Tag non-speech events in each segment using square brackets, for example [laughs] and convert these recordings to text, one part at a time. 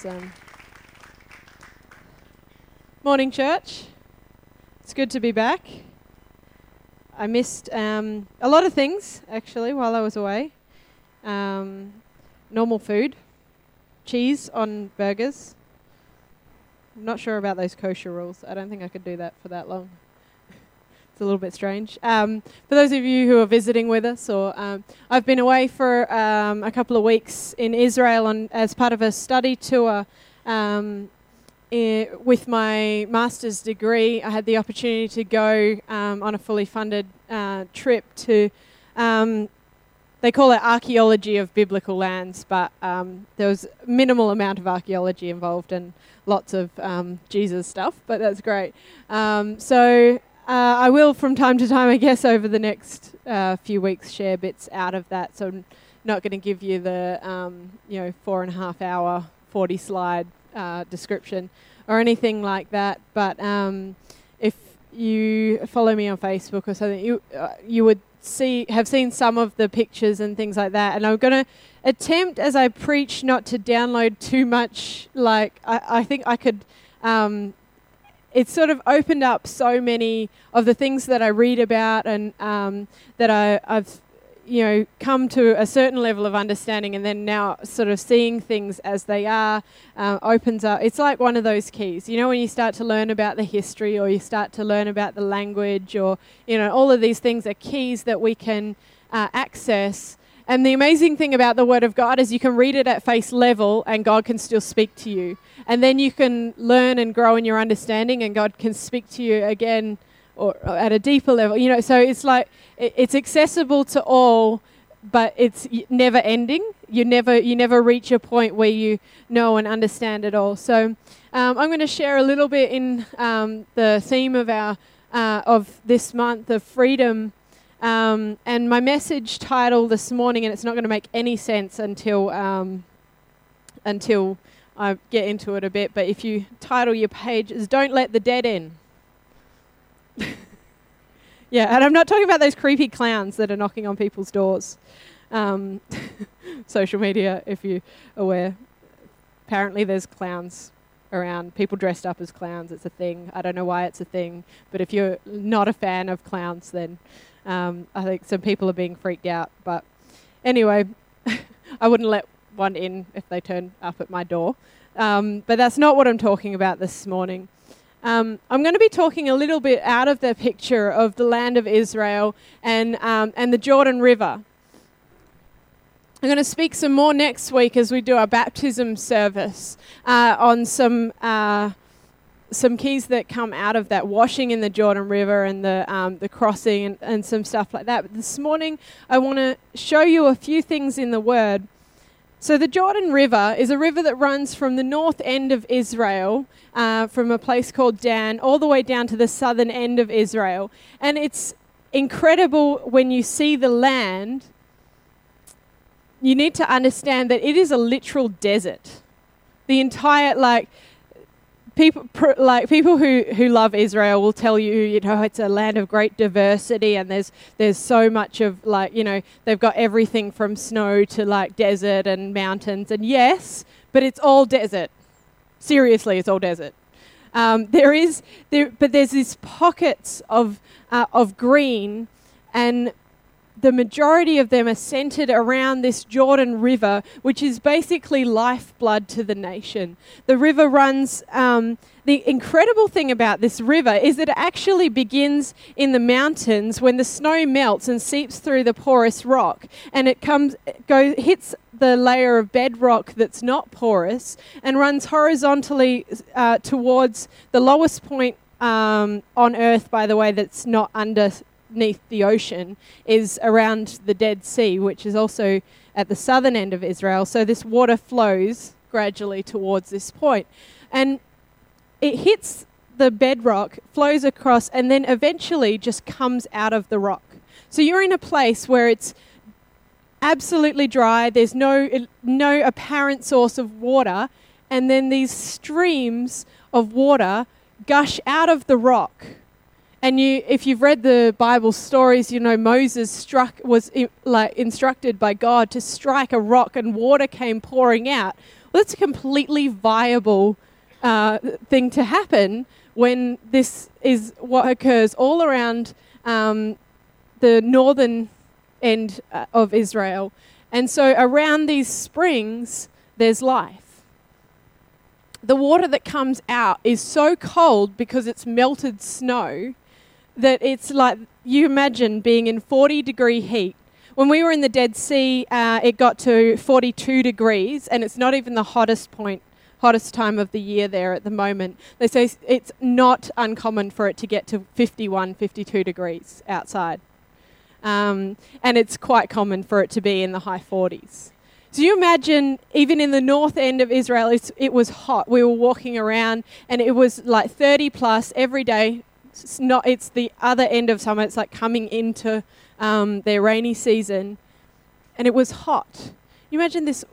Awesome. Morning, church. It's good to be back. I missed um, a lot of things actually while I was away. Um, normal food, cheese on burgers. I'm not sure about those kosher rules. I don't think I could do that for that long. A little bit strange. Um, for those of you who are visiting with us, or um, I've been away for um, a couple of weeks in Israel on, as part of a study tour um, I, with my master's degree, I had the opportunity to go um, on a fully funded uh, trip to, they call it archaeology of biblical lands, but um, there was minimal amount of archaeology involved and lots of um, Jesus stuff, but that's great. Um, so uh, I will, from time to time, I guess, over the next uh, few weeks, share bits out of that. So I'm not going to give you the, um, you know, four and a half hour, 40 slide uh, description or anything like that. But um, if you follow me on Facebook or something, you uh, you would see have seen some of the pictures and things like that. And I'm going to attempt as I preach not to download too much. Like I, I think I could. Um, it's sort of opened up so many of the things that I read about and um, that I, I've you know, come to a certain level of understanding and then now sort of seeing things as they are uh, opens up. It's like one of those keys. You know, when you start to learn about the history or you start to learn about the language or, you know, all of these things are keys that we can uh, access. And the amazing thing about the Word of God is you can read it at face level and God can still speak to you. And then you can learn and grow in your understanding and God can speak to you again or, or at a deeper level. You know, so it's like it, it's accessible to all, but it's never ending. You never you never reach a point where you know and understand it all. So um, I'm going to share a little bit in um, the theme of our uh, of this month of freedom. Um, and my message title this morning, and it's not going to make any sense until um, until I get into it a bit. But if you title your page is "Don't Let the Dead In." [laughs] yeah, and I'm not talking about those creepy clowns that are knocking on people's doors. Um, [laughs] social media, if you're aware. Apparently, there's clowns around, people dressed up as clowns. It's a thing. I don't know why it's a thing, but if you're not a fan of clowns, then um, I think some people are being freaked out. But anyway, [laughs] I wouldn't let one in if they turned up at my door. Um, but that's not what I'm talking about this morning. Um, I'm going to be talking a little bit out of the picture of the land of Israel and, um, and the Jordan River. I'm going to speak some more next week as we do our baptism service uh, on some uh, some keys that come out of that washing in the Jordan River and the um, the crossing and, and some stuff like that. But this morning, I want to show you a few things in the Word. So the Jordan River is a river that runs from the north end of Israel, uh, from a place called Dan, all the way down to the southern end of Israel, and it's incredible when you see the land you need to understand that it is a literal desert. The entire like people pr- like people who, who love Israel will tell you, you know, it's a land of great diversity and there's there's so much of like, you know, they've got everything from snow to like desert and mountains and yes, but it's all desert. Seriously, it's all desert. Um, there is there, but there's these pockets of uh, of green and the majority of them are centered around this Jordan River, which is basically lifeblood to the nation. The river runs. Um, the incredible thing about this river is that it actually begins in the mountains when the snow melts and seeps through the porous rock, and it comes, goes, hits the layer of bedrock that's not porous, and runs horizontally uh, towards the lowest point um, on Earth, by the way, that's not under beneath the ocean is around the Dead Sea, which is also at the southern end of Israel. So this water flows gradually towards this point. And it hits the bedrock, flows across, and then eventually just comes out of the rock. So you're in a place where it's absolutely dry, there's no, no apparent source of water, and then these streams of water gush out of the rock and you, if you've read the Bible stories, you know Moses struck was like instructed by God to strike a rock, and water came pouring out. Well, that's a completely viable uh, thing to happen when this is what occurs all around um, the northern end uh, of Israel. And so around these springs, there's life. The water that comes out is so cold because it's melted snow that it's like you imagine being in 40 degree heat. When we were in the Dead Sea, uh, it got to 42 degrees, and it's not even the hottest point, hottest time of the year there at the moment. They say it's not uncommon for it to get to 51, 52 degrees outside. Um, and it's quite common for it to be in the high 40s. So you imagine, even in the north end of Israel, it was hot. We were walking around, and it was like 30 plus every day. It's not. It's the other end of summer. It's like coming into um, their rainy season, and it was hot. You imagine this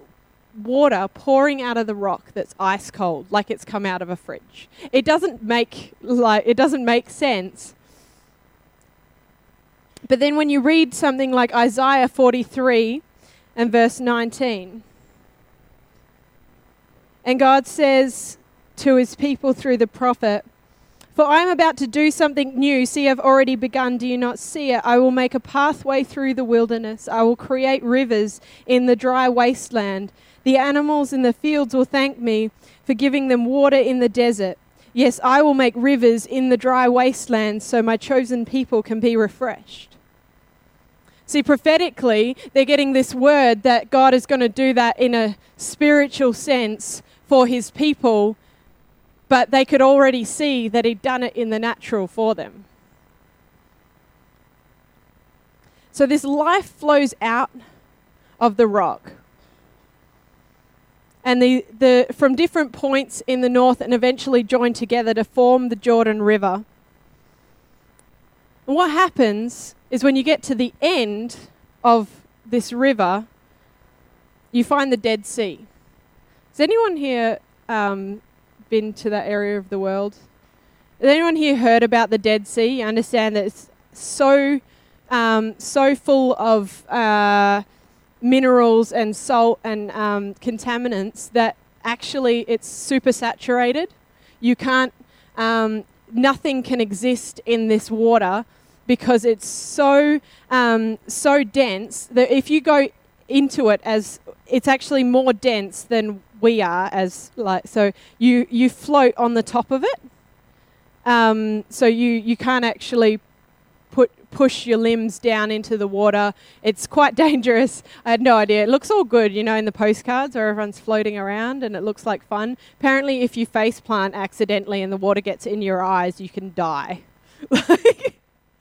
water pouring out of the rock that's ice cold, like it's come out of a fridge. It doesn't make like it doesn't make sense. But then when you read something like Isaiah 43 and verse 19, and God says to his people through the prophet, For I am about to do something new. See, I've already begun. Do you not see it? I will make a pathway through the wilderness. I will create rivers in the dry wasteland. The animals in the fields will thank me for giving them water in the desert. Yes, I will make rivers in the dry wasteland so my chosen people can be refreshed. See, prophetically, they're getting this word that God is going to do that in a spiritual sense for his people, but they could already see that he'd done it in the natural for them. So this life flows out of the rock. And the, the, from different points in the north and eventually join together to form the Jordan River. And what happens is when you get to the end of this river, you find the Dead Sea. Has anyone here um, been to that area of the world? Has anyone here heard about the Dead Sea? You understand that it's so um, so full of uh, minerals and salt and um, contaminants that actually it's super saturated. You can't. Um, nothing can exist in this water because it's so um, so dense that if you go into it as it's actually more dense than we are as like so you you float on the top of it. Um, so you you can't actually put push your limbs down into the water. It's quite [laughs] dangerous. I had no idea. It looks all good you know in the postcards where everyone's floating around and it looks like fun. Apparently if you face plant accidentally and the water gets in your eyes you can die [laughs]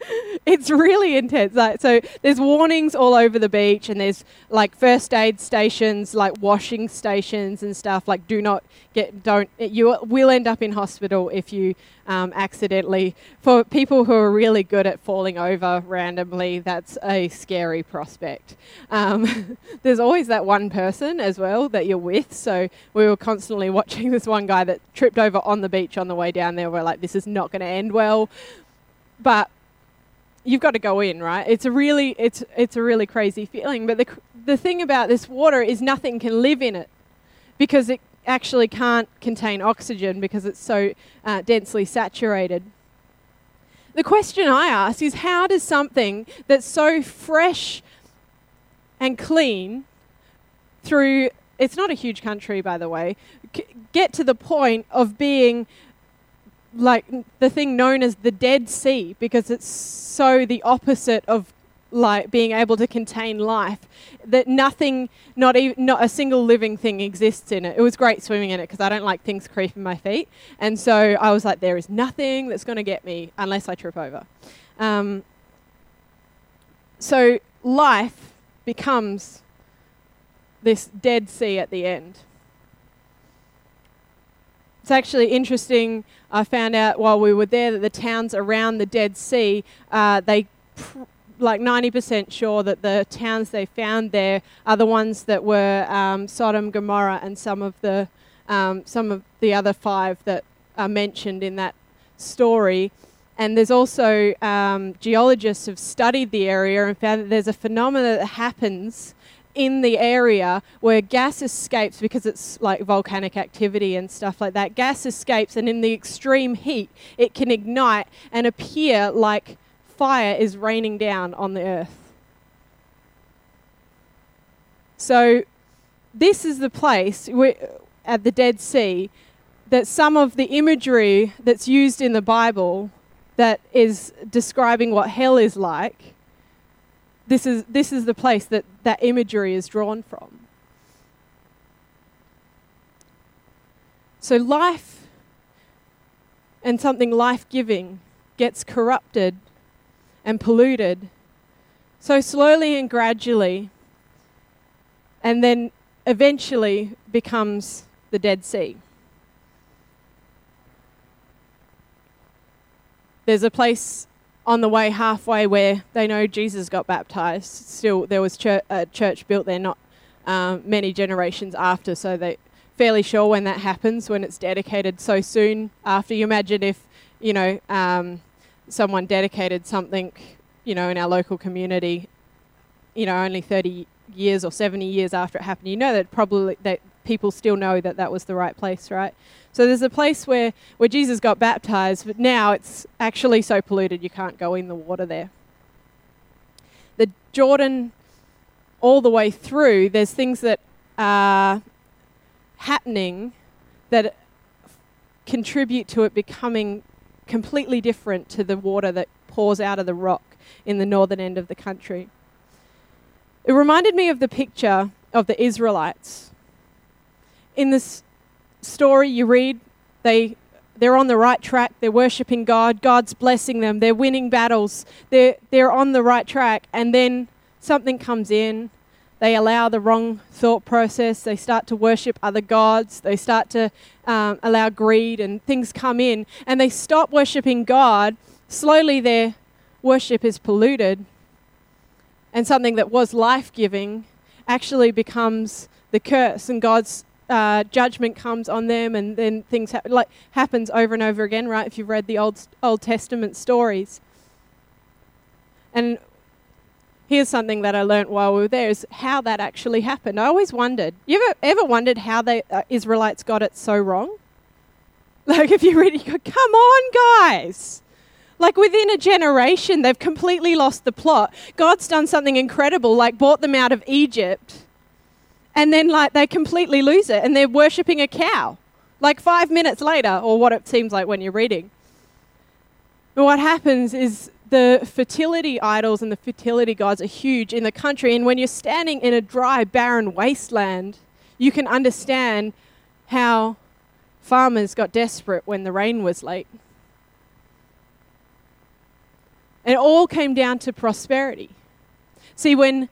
[laughs] it's really intense. Like, so there's warnings all over the beach, and there's like first aid stations, like washing stations and stuff. Like, do not get, don't. You will end up in hospital if you um, accidentally. For people who are really good at falling over randomly, that's a scary prospect. Um, [laughs] there's always that one person as well that you're with. So we were constantly [laughs] watching this one guy that tripped over on the beach on the way down there. We're like, this is not going to end well. But you've got to go in, right? It's a really it's it's a really crazy feeling. But the the thing about this water is nothing can live in it because it actually can't contain oxygen because it's so uh, densely saturated. The question I ask is how does something that's so fresh and clean through it's not a huge country by the way c- get to the point of being like the thing known as the Dead Sea because it's so the opposite of like being able to contain life that nothing not even not a single living thing exists in it. It was great swimming in it because i don't like things creeping my feet. And so i was like there is nothing that's going to get me unless i trip over. Um, so life becomes this dead sea at the end it's actually interesting. I found out while we were there that the towns around the Dead Sea, uh, they pr- like 90% sure that the towns they found there are the ones that were um, Sodom, Gomorrah, and some of the um, some of the other five that are mentioned in that story. And there's also um, geologists have studied the area and found that there's a phenomenon that happens in the area where gas escapes because it's like volcanic activity and stuff like that. Gas escapes, and in the extreme heat, it can ignite and appear like fire is raining down on the earth. So, this is the place at the Dead Sea that some of the imagery that's used in the Bible that is describing what hell is like, this is, this is the place that that imagery is drawn from. So, life and something life giving gets corrupted and polluted so slowly and gradually, and then eventually becomes the Dead Sea. There's a place on the way halfway where they know Jesus got baptized. Still, there was church, a church built there not um, many generations after, so they fairly sure when that happens, when it's dedicated so soon after. You imagine if, you know, um, someone dedicated something, you know, in our local community, you know, only 30 years or 70 years after it happened. You know that probably that people still know that that was the right place, right? So there's a place where, where Jesus got baptized, but now it's actually so polluted you can't go in the water there. The Jordan, all the way through, there's things that are happening that contribute to it becoming completely different to the water that pours out of the rock in the northern end of the country. It reminded me of the picture of the Israelites. In this story you read, they they're on the right track. They're worshiping God. God's blessing them. They're winning battles. They're they're on the right track. And then something comes in. They allow the wrong thought process. They start to worship other gods. They start to um, allow greed and things come in, and they stop worshiping God. Slowly, their worship is polluted, and something that was life giving actually becomes the curse, and God's uh, judgment comes on them, and then things ha- like happens over and over again. Right? If you've read the old Old Testament stories, and here's something that I learnt while we were there: is how that actually happened. I always wondered. You ever ever wondered how the uh, Israelites got it so wrong? [laughs] Like if you read it, you go, "Come on, guys." Like within a generation, they've completely lost the plot. God's done something incredible, like brought them out of Egypt and then like they completely lose it and they're worshipping a cow like five minutes later or what it seems like when you're reading. And what happens is the fertility idols and the fertility gods are huge in the country and when you're standing in a dry barren wasteland you can understand how farmers got desperate when the rain was late. And it all came down to prosperity. See when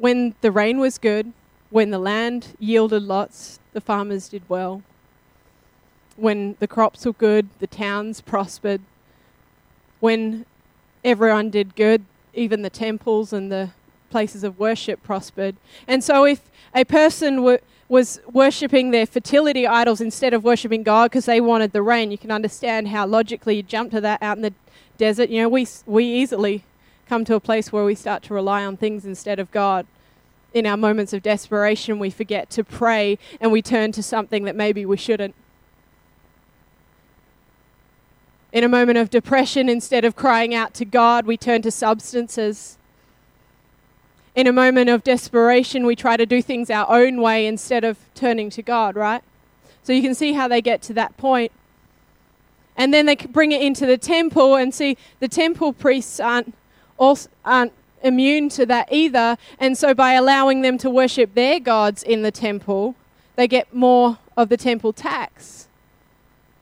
when the rain was good, when the land yielded lots, the farmers did well. When the crops were good, the towns prospered. When everyone did good, even the temples and the places of worship prospered. And so, if a person w- was worshipping their fertility idols instead of worshipping God because they wanted the rain, you can understand how logically you jump to that out in the desert. You know, we, we easily come to a place where we start to rely on things instead of God. In our moments of desperation, we forget to pray and we turn to something that maybe we shouldn't. In a moment of depression, instead of crying out to God, we turn to substances. In a moment of desperation, we try to do things our own way instead of turning to God, right? So you can see how they get to that point. And then they bring it into the temple and see the temple priests aren't also aren't immune to that either. And so by allowing them to worship their gods in the temple, they get more of the temple tax.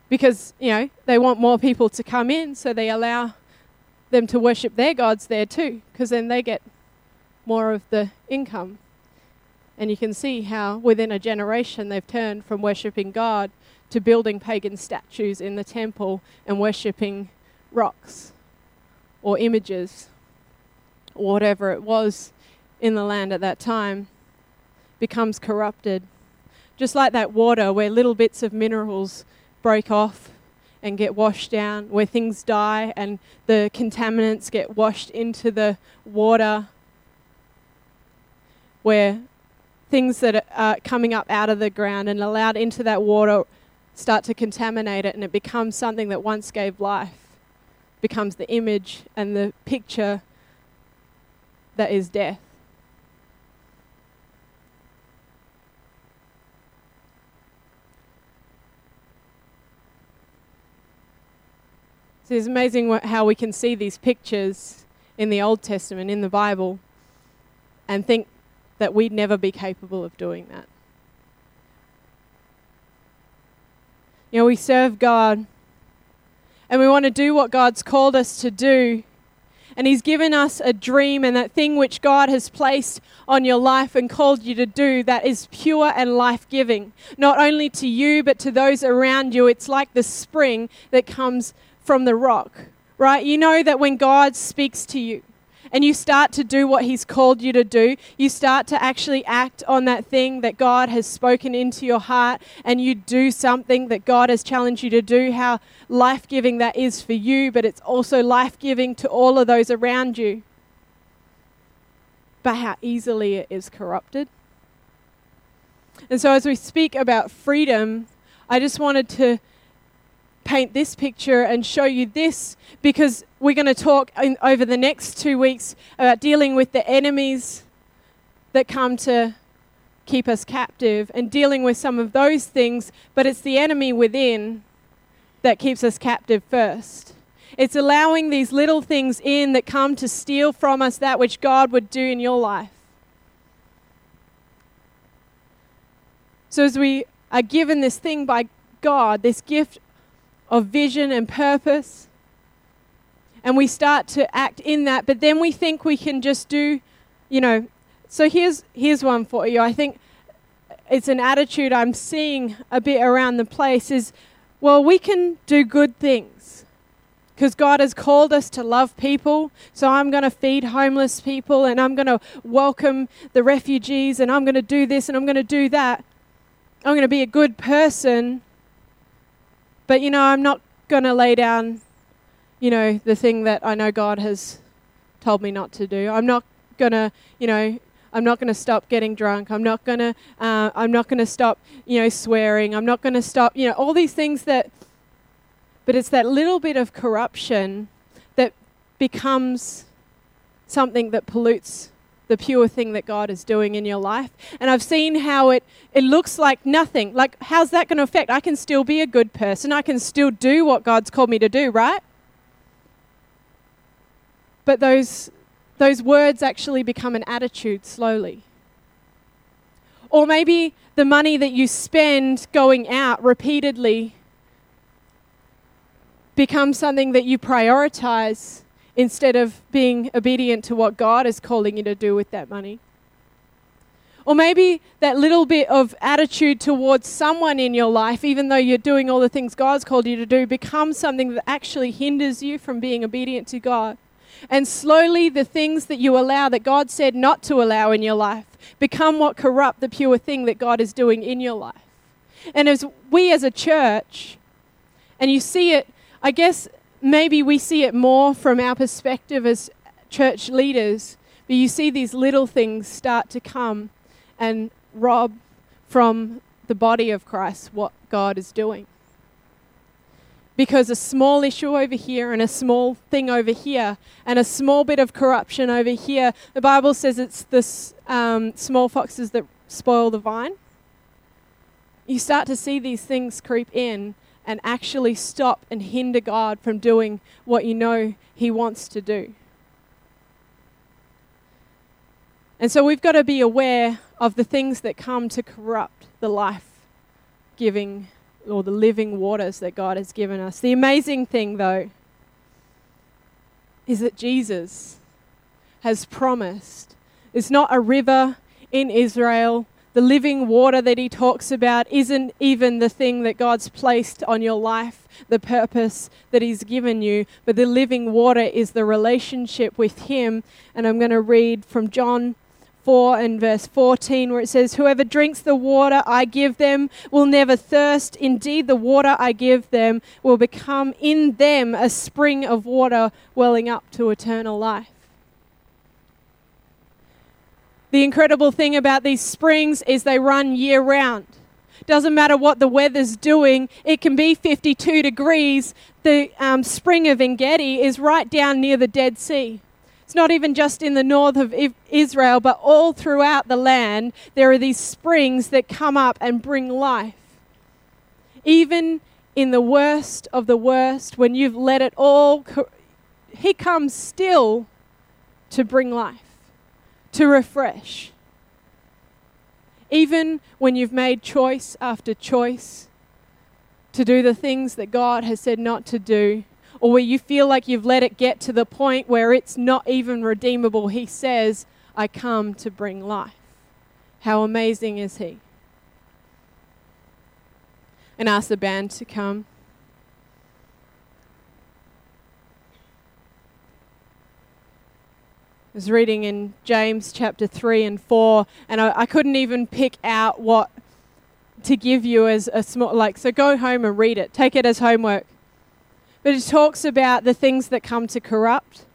Because, you know, they want more people to come in, so they allow them to worship their gods there too, because then they get more of the income. And you can see how within a generation they've turned from worshipping God to building pagan statues in the temple and worshipping rocks or images whatever it was in the land at that time becomes corrupted. Just like that water where little bits of minerals break off and get washed down, where things die and the contaminants get washed into the water. where things that are coming up out of the ground and allowed into that water start to contaminate it and it becomes something that once gave life becomes the image and the picture that is death. So it's amazing what, how we can see these pictures in the Old Testament, in the Bible, and think that we'd never be capable of doing that. You know, we serve God and we want to do what God's called us to do. And He's given us a dream and that thing which God has placed on your life and called you to do that is pure and life giving, not only to you, but to those around you. It's like the spring that comes from the rock, right? You know that when God speaks to you, and you start to do what He's called you to do, you start to actually act on that thing that God has spoken into your heart, and you do something that God has challenged you to do, how life giving that is for you, but it's also life giving to all of those around you. But how easily it is corrupted. And so, as we speak about freedom, I just wanted to paint this picture and show you this because we're going to talk in, over the next two weeks about dealing with the enemies that come to keep us captive and dealing with some of those things, but it's the enemy within that keeps us captive first. It's allowing these little things in that come to steal from us that which God would do in your life. So, as we are given this thing by God, this gift of vision and purpose. And we start to act in that, but then we think we can just do, you know. So here's here's one for you. I think it's an attitude I'm seeing a bit around the place is well, we can do good things because God has called us to love people. So I'm going to feed homeless people and I'm going to welcome the refugees and I'm going to do this and I'm going to do that. I'm going to be a good person. But, you know, I'm not going to lay down, you know, the thing that I know God has told me not to do. I'm not going to, you know, I'm not going to stop getting drunk. I'm not going to, uh, I'm not going to stop, you know, swearing. I'm not going to stop, you know, all these things that, but it's that little bit of corruption that becomes something that pollutes the pure thing that God is doing in your life. And I've seen how it, it looks like nothing. Like, how's that going to affect? I can still be a good person. I can still do what God's called me to do, right? But those, those words actually become an attitude slowly. Or maybe the money that you spend going out repeatedly becomes something that you prioritize instead of being obedient to what God is calling you to do with that money. Or maybe that little bit of attitude towards someone in your life, even though you're doing all the things God's called you to do, becomes something that actually hinders you from being obedient to God. And slowly, the things that you allow that God said not to allow in your life become what corrupt the pure thing that God is doing in your life. And as we as a church, and you see it, I guess maybe we see it more from our perspective as church leaders, but you see these little things start to come and rob from the body of Christ what God is doing. Because a small issue over here and a small thing over here and a small bit of corruption over here, the Bible says it's the um, small foxes that spoil the vine. You start to see these things creep in and actually stop and hinder God from doing what you know He wants to do. And so we've got to be aware of the things that come to corrupt the life giving or the living waters that God has given us. The amazing thing, though, is that Jesus has promised it's not a river in Israel the living water that he talks about isn't even the thing that God's placed on your life, the purpose that he's given you, but the living water is the relationship with him. And I'm going to read from John 4 and verse 14, where it says, Whoever drinks the water I give them will never thirst. Indeed, the water I give them will become in them a spring of water welling up to eternal life. The incredible thing about these springs is they run year round. Doesn't matter what the weather's doing, it can be 52 degrees. The um, spring of Engedi is right down near the Dead Sea. It's not even just in the north of Israel, but all throughout the land, there are these springs that come up and bring life. Even in the worst of the worst, when you've let it all, He comes still to bring life, to refresh even when you've made choice after choice to do the things that God has said not to do, or where you feel like you've let it get to the point where it's not even redeemable, He says, I come to bring life. How amazing is He? And ask the band to come. Was reading in James chapter 3 and 4, and I, I couldn't even pick out what to give you as a small, like, so go home and read it. Take it as homework. But it talks about the things that come to corrupt.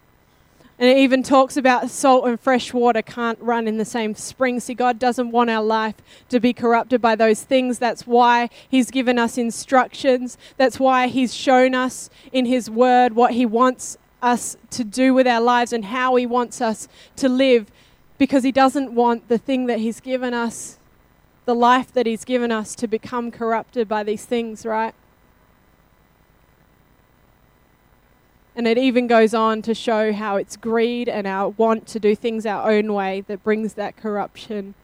And it even talks about salt and fresh water can't run in the same spring. See, God doesn't want our life to be corrupted by those things. That's why He's given us instructions. That's why He's shown us in His Word what He wants us to do with our lives and how He wants us to live because He doesn't want the thing that He's given us, the life that He's given us, to become corrupted by these things, right? And it even goes on to show how it's greed and our want to do things our own way that brings that corruption,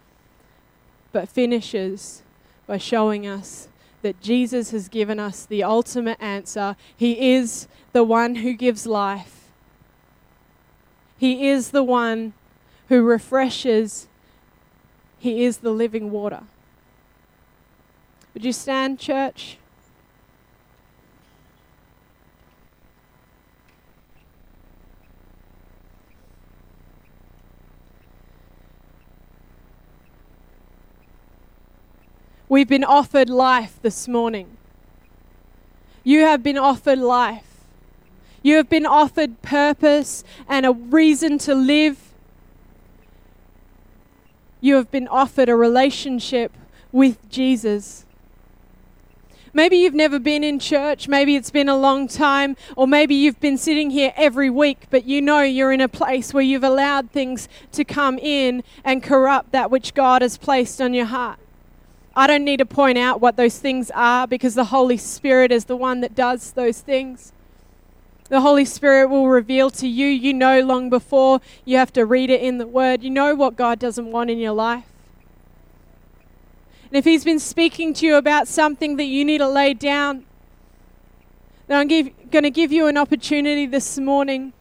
but finishes by showing us that Jesus has given us the ultimate answer. He is the one who gives life, He is the one who refreshes, He is the living water. Would you stand, church? We've been offered life this morning. You have been offered life. You have been offered purpose and a reason to live. You have been offered a relationship with Jesus. Maybe you've never been in church, maybe it's been a long time, or maybe you've been sitting here every week, but you know you're in a place where you've allowed things to come in and corrupt that which God has placed on your heart. I don't need to point out what those things are because the Holy Spirit is the one that does those things. The Holy Spirit will reveal to you. You know long before you have to read it in the Word. You know what God doesn't want in your life. And if He's been speaking to you about something that you need to lay down, then I'm going to give you an opportunity this morning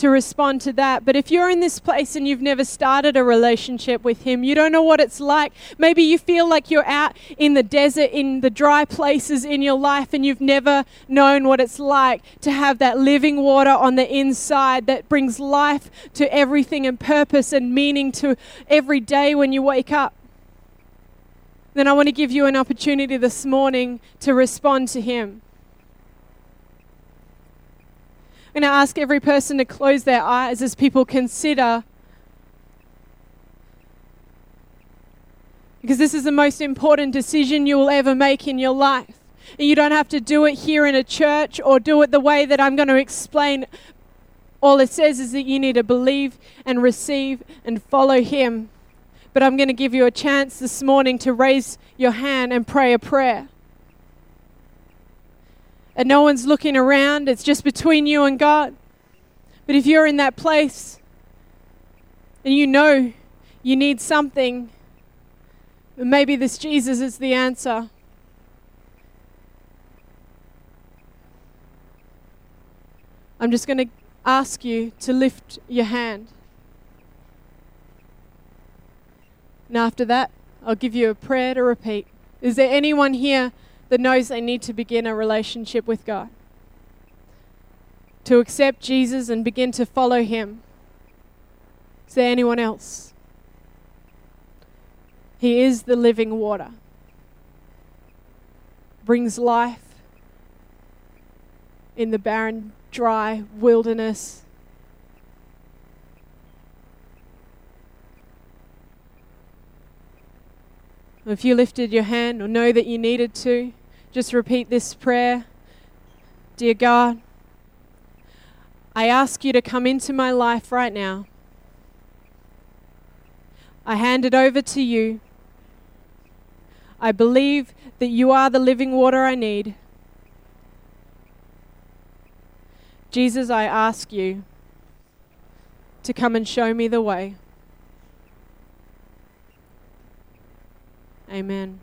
to respond to that. But if you're in this place and you've never started a relationship with Him, you don't know what it's like. Maybe you feel like you're out in the desert, in the dry places in your life, and you've never known what it's like to have that living water on the inside that brings life to everything and purpose and meaning to every day when you wake up. Then I want to give you an opportunity this morning to respond to Him. I'm going to ask every person to close their eyes as people consider. Because this is the most important decision you will ever make in your life. And you don't have to do it here in a church or do it the way that I'm going to explain. All it says is that you need to believe and receive and follow Him. But I'm going to give you a chance this morning to raise your hand and pray a prayer and no one's looking around, it's just between you and God. But if you're in that place and you know you need something, maybe this Jesus is the answer. I'm just going to ask you to lift your hand. And after that, I'll give you a prayer to repeat. Is there anyone here that knows they need to begin a relationship with God. To accept Jesus and begin to follow Him. Is there anyone else? He is the living water, brings life in the barren, dry wilderness. If you lifted your hand or know that you needed to, just repeat this prayer. Dear God, I ask you to come into my life right now. I hand it over to you. I believe that you are the living water I need. Jesus, I ask you to come and show me the way. Amen.